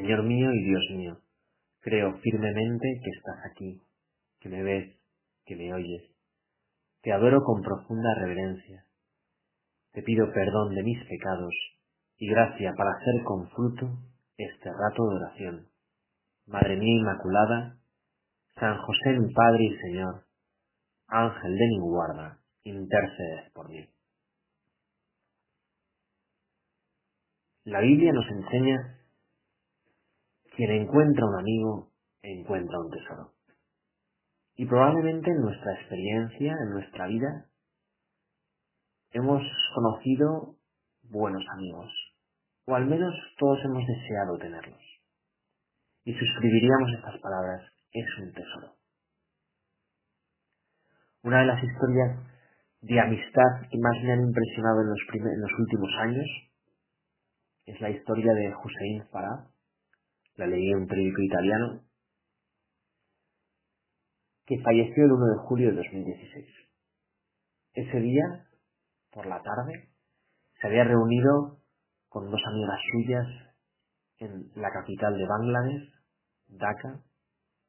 Señor mío y Dios mío, creo firmemente que estás aquí, que me ves, que me oyes. Te adoro con profunda reverencia. Te pido perdón de mis pecados y gracia para hacer con fruto este rato de oración. Madre mía Inmaculada, San José mi Padre y Señor, Ángel de mi guarda, intercedes por mí. La Biblia nos enseña quien encuentra un amigo encuentra un tesoro. Y probablemente en nuestra experiencia, en nuestra vida, hemos conocido buenos amigos, o al menos todos hemos deseado tenerlos. Y suscribiríamos estas palabras, es un tesoro. Una de las historias de amistad que más me han impresionado en los, en los últimos años es la historia de Hussein Farah, la leí en un periódico italiano, que falleció el 1 de julio de 2016. Ese día, por la tarde, se había reunido con dos amigas suyas en la capital de Bangladesh, Dhaka,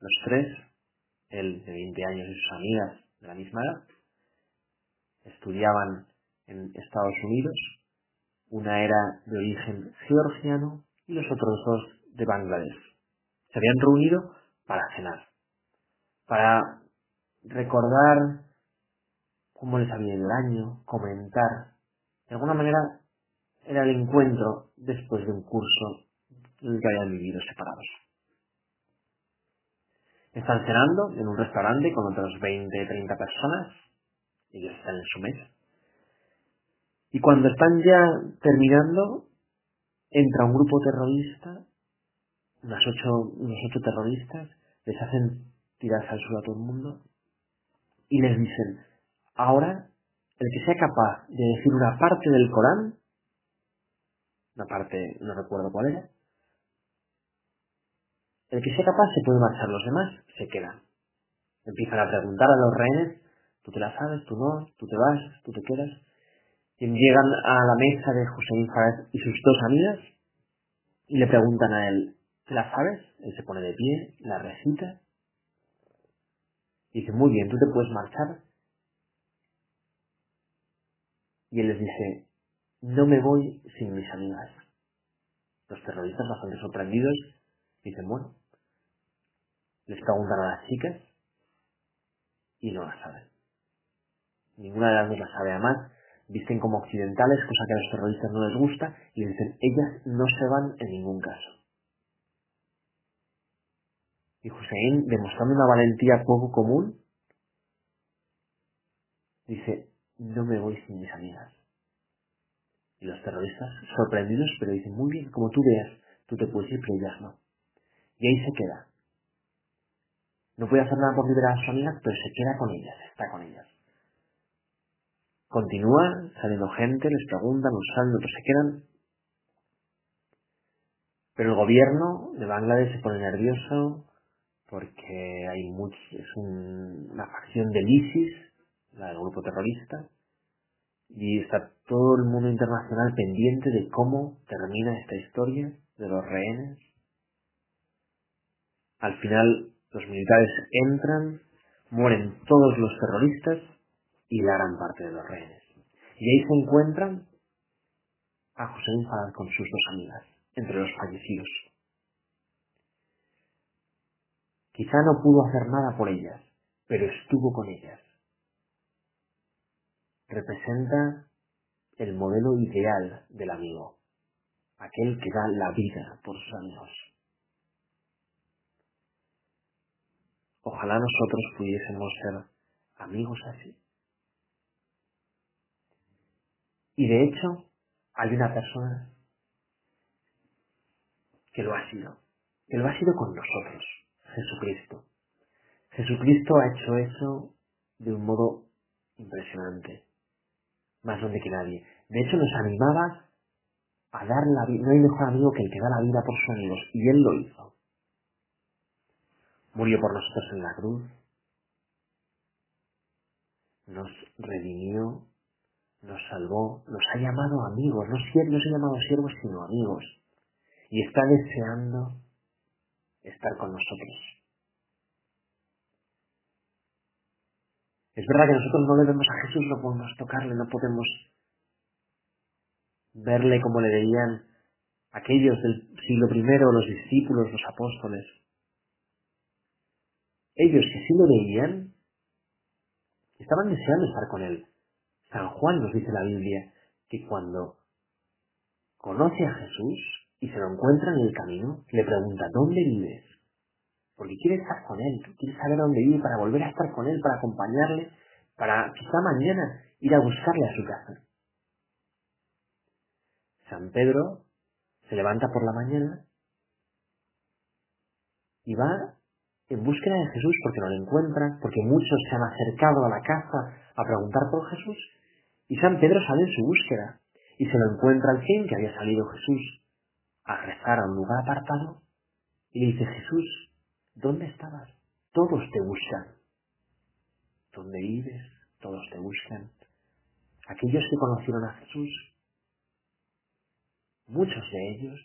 los tres, él de 20 años y sus amigas de la misma edad, estudiaban en Estados Unidos, una era de origen georgiano y los otros dos de Bangladesh. Se habían reunido para cenar, para recordar cómo les había ido el año, comentar. De alguna manera era el encuentro después de un curso en el que habían vivido separados. Están cenando en un restaurante con otras 20, 30 personas. Ellos están en su mesa. Y cuando están ya terminando, entra un grupo terrorista unas ocho, unos ocho terroristas les hacen tirarse al suelo a todo el mundo y les dicen, ahora el que sea capaz de decir una parte del Corán, una parte, no recuerdo cuál era, el que sea capaz se puede marchar, los demás se quedan. Empiezan a preguntar a los rehenes, tú te la sabes, tú no, tú te vas, tú te quedas. Y llegan a la mesa de Hussein Fares y sus dos amigas y le preguntan a él, ¿Te la sabes? Él se pone de pie, la recita. Y dice, muy bien, tú te puedes marchar. Y él les dice, no me voy sin mis amigas. Los terroristas, bastante sorprendidos, dicen, bueno, les preguntan a las chicas y no la saben. Ninguna de las dos la sabe. Además, visten como occidentales, cosa que a los terroristas no les gusta, y les dicen, ellas no se van en ningún caso. Y Hussein, demostrando una valentía poco común, dice, no me voy sin mis amigas. Y los terroristas, sorprendidos, pero dicen, muy bien, como tú veas, tú te puedes ir, pero ellas no. Y ahí se queda. No puede hacer nada por liberar a sus amigas, pero se queda con ellas, está con ellas. Continúa saliendo gente, les preguntan, usando, otros se quedan. Pero el gobierno de Bangladesh se pone nervioso, porque hay much, es una facción del ISIS, la del grupo terrorista, y está todo el mundo internacional pendiente de cómo termina esta historia de los rehenes. Al final los militares entran, mueren todos los terroristas y la gran parte de los rehenes. Y ahí se encuentran a José Infadad con sus dos amigas, entre los fallecidos. Quizá no pudo hacer nada por ellas, pero estuvo con ellas. Representa el modelo ideal del amigo, aquel que da la vida por sus amigos. Ojalá nosotros pudiésemos ser amigos así. Y de hecho, hay una persona que lo ha sido, que lo ha sido con nosotros. Jesucristo. Jesucristo ha hecho eso de un modo impresionante, más donde que nadie. De hecho, nos animaba a dar la vida. No hay mejor amigo que el que da la vida por sus amigos, y Él lo hizo. Murió por nosotros en la cruz, nos redimió, nos salvó, nos ha llamado amigos, no, no se ha llamado siervos, sino amigos. y está deseando estar con nosotros. Es verdad que nosotros no le vemos a Jesús, no podemos tocarle, no podemos verle como le veían aquellos del siglo I, los discípulos, los apóstoles. Ellos que sí lo veían, estaban deseando estar con él. San Juan nos dice la Biblia que cuando conoce a Jesús y se lo encuentra en el camino, le pregunta, ¿dónde vives? Porque quiere estar con él, quiere saber dónde vive para volver a estar con él, para acompañarle, para quizá mañana ir a buscarle a su casa. San Pedro se levanta por la mañana y va en búsqueda de Jesús porque no lo encuentra, porque muchos se han acercado a la casa a preguntar por Jesús, y San Pedro sale en su búsqueda y se lo encuentra al fin que había salido Jesús a rezar a un lugar apartado y dice Jesús, ¿dónde estabas? Todos te buscan. ¿Dónde vives? Todos te buscan. Aquellos que conocieron a Jesús Muchos de ellos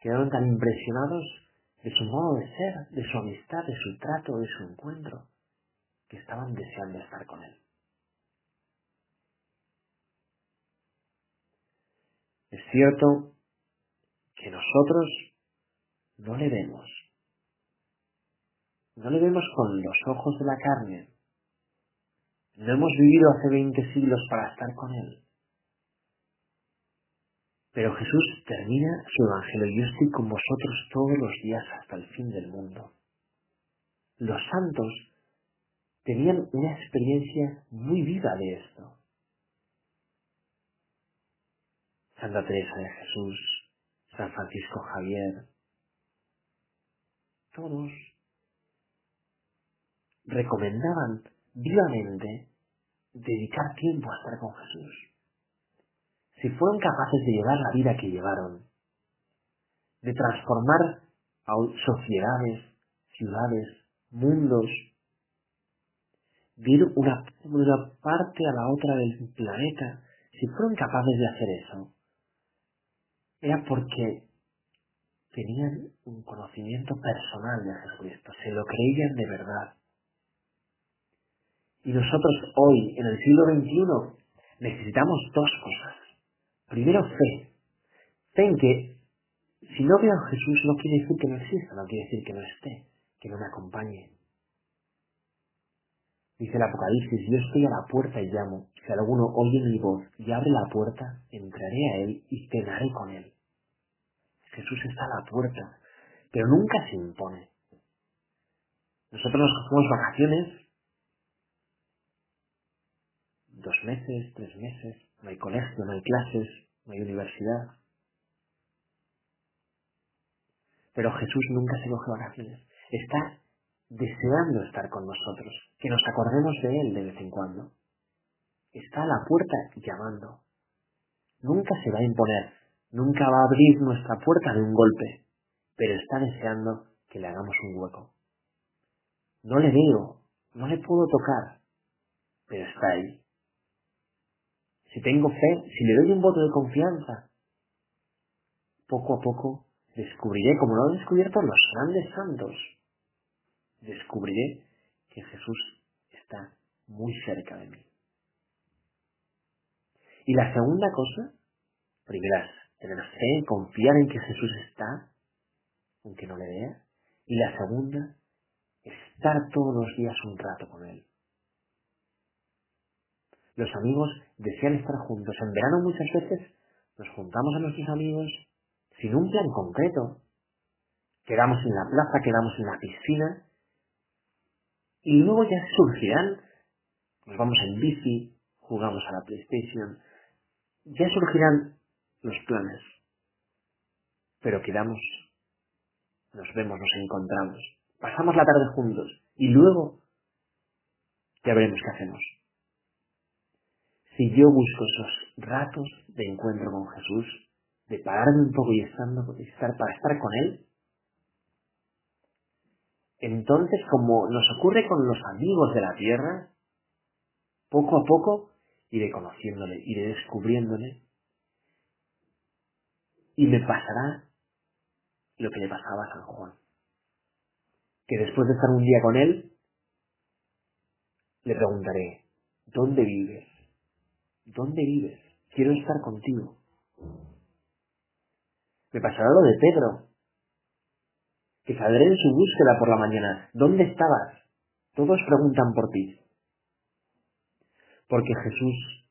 quedaron tan impresionados de su modo de ser, de su amistad, de su trato, de su encuentro, que estaban deseando estar con él. Es cierto que nosotros no le vemos. No le vemos con los ojos de la carne. No hemos vivido hace veinte siglos para estar con él. Pero Jesús termina su evangelio. Yo estoy con vosotros todos los días hasta el fin del mundo. Los santos tenían una experiencia muy viva de esto. Santa Teresa de Jesús, San Francisco Javier, todos recomendaban vivamente dedicar tiempo a estar con Jesús. Si fueron capaces de llevar la vida que llevaron, de transformar sociedades, ciudades, mundos, de ir una parte a la otra del planeta, si fueron capaces de hacer eso, era porque tenían un conocimiento personal de Jesucristo, se lo creían de verdad. Y nosotros hoy, en el siglo XXI, necesitamos dos cosas. Primero fe. Fe en que si no veo a Jesús no quiere decir que no exista, no quiere decir que no esté, que no me acompañe. Dice el Apocalipsis, yo estoy a la puerta y llamo. Si alguno oye mi voz y abre la puerta, entraré a él y cenaré con él. Jesús está a la puerta, pero nunca se impone. Nosotros nos cogemos vacaciones, dos meses, tres meses, no hay colegio, no hay clases, no hay universidad. Pero Jesús nunca se coge vacaciones. Está deseando estar con nosotros, que nos acordemos de Él de vez en cuando. Está a la puerta llamando. Nunca se va a imponer, nunca va a abrir nuestra puerta de un golpe, pero está deseando que le hagamos un hueco. No le veo, no le puedo tocar, pero está ahí si tengo fe, si le doy un voto de confianza, poco a poco descubriré, como lo han descubierto los grandes santos, descubriré que Jesús está muy cerca de mí. Y la segunda cosa, primera es tener fe, confiar en que Jesús está, aunque no le vea. Y la segunda, estar todos los días un rato con Él. Los amigos desean estar juntos. En verano muchas veces nos juntamos a nuestros amigos sin un plan concreto. Quedamos en la plaza, quedamos en la piscina y luego ya surgirán, nos vamos en bici, jugamos a la PlayStation, ya surgirán los planes. Pero quedamos, nos vemos, nos encontramos, pasamos la tarde juntos y luego ya veremos qué hacemos si yo busco esos ratos de encuentro con Jesús, de pararme un poco y, estar, para estar con Él, entonces como nos ocurre con los amigos de la tierra, poco a poco iré conociéndole, iré descubriéndole, y me pasará lo que le pasaba a San Juan. Que después de estar un día con él, le preguntaré, ¿dónde vives? ¿Dónde vives? Quiero estar contigo. Me pasará lo de Pedro, que saldré en su búsqueda por la mañana. ¿Dónde estabas? Todos preguntan por ti. Porque Jesús,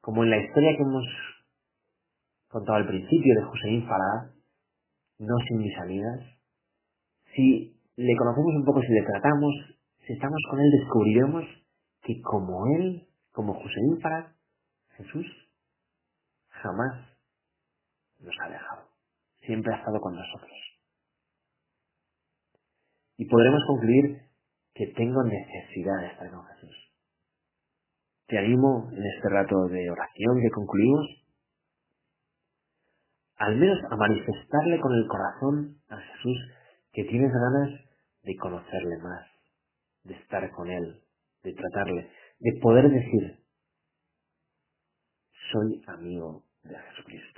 como en la historia que hemos contado al principio de José Farad, no sin mis amigas, si le conocemos un poco, si le tratamos, si estamos con él, descubriremos que como él, como José Farad, Jesús jamás nos ha dejado. Siempre ha estado con nosotros. Y podremos concluir que tengo necesidad de estar con Jesús. Te animo en este rato de oración que concluimos, al menos a manifestarle con el corazón a Jesús que tienes ganas de conocerle más, de estar con Él, de tratarle, de poder decir, soy amigo de Jesucristo.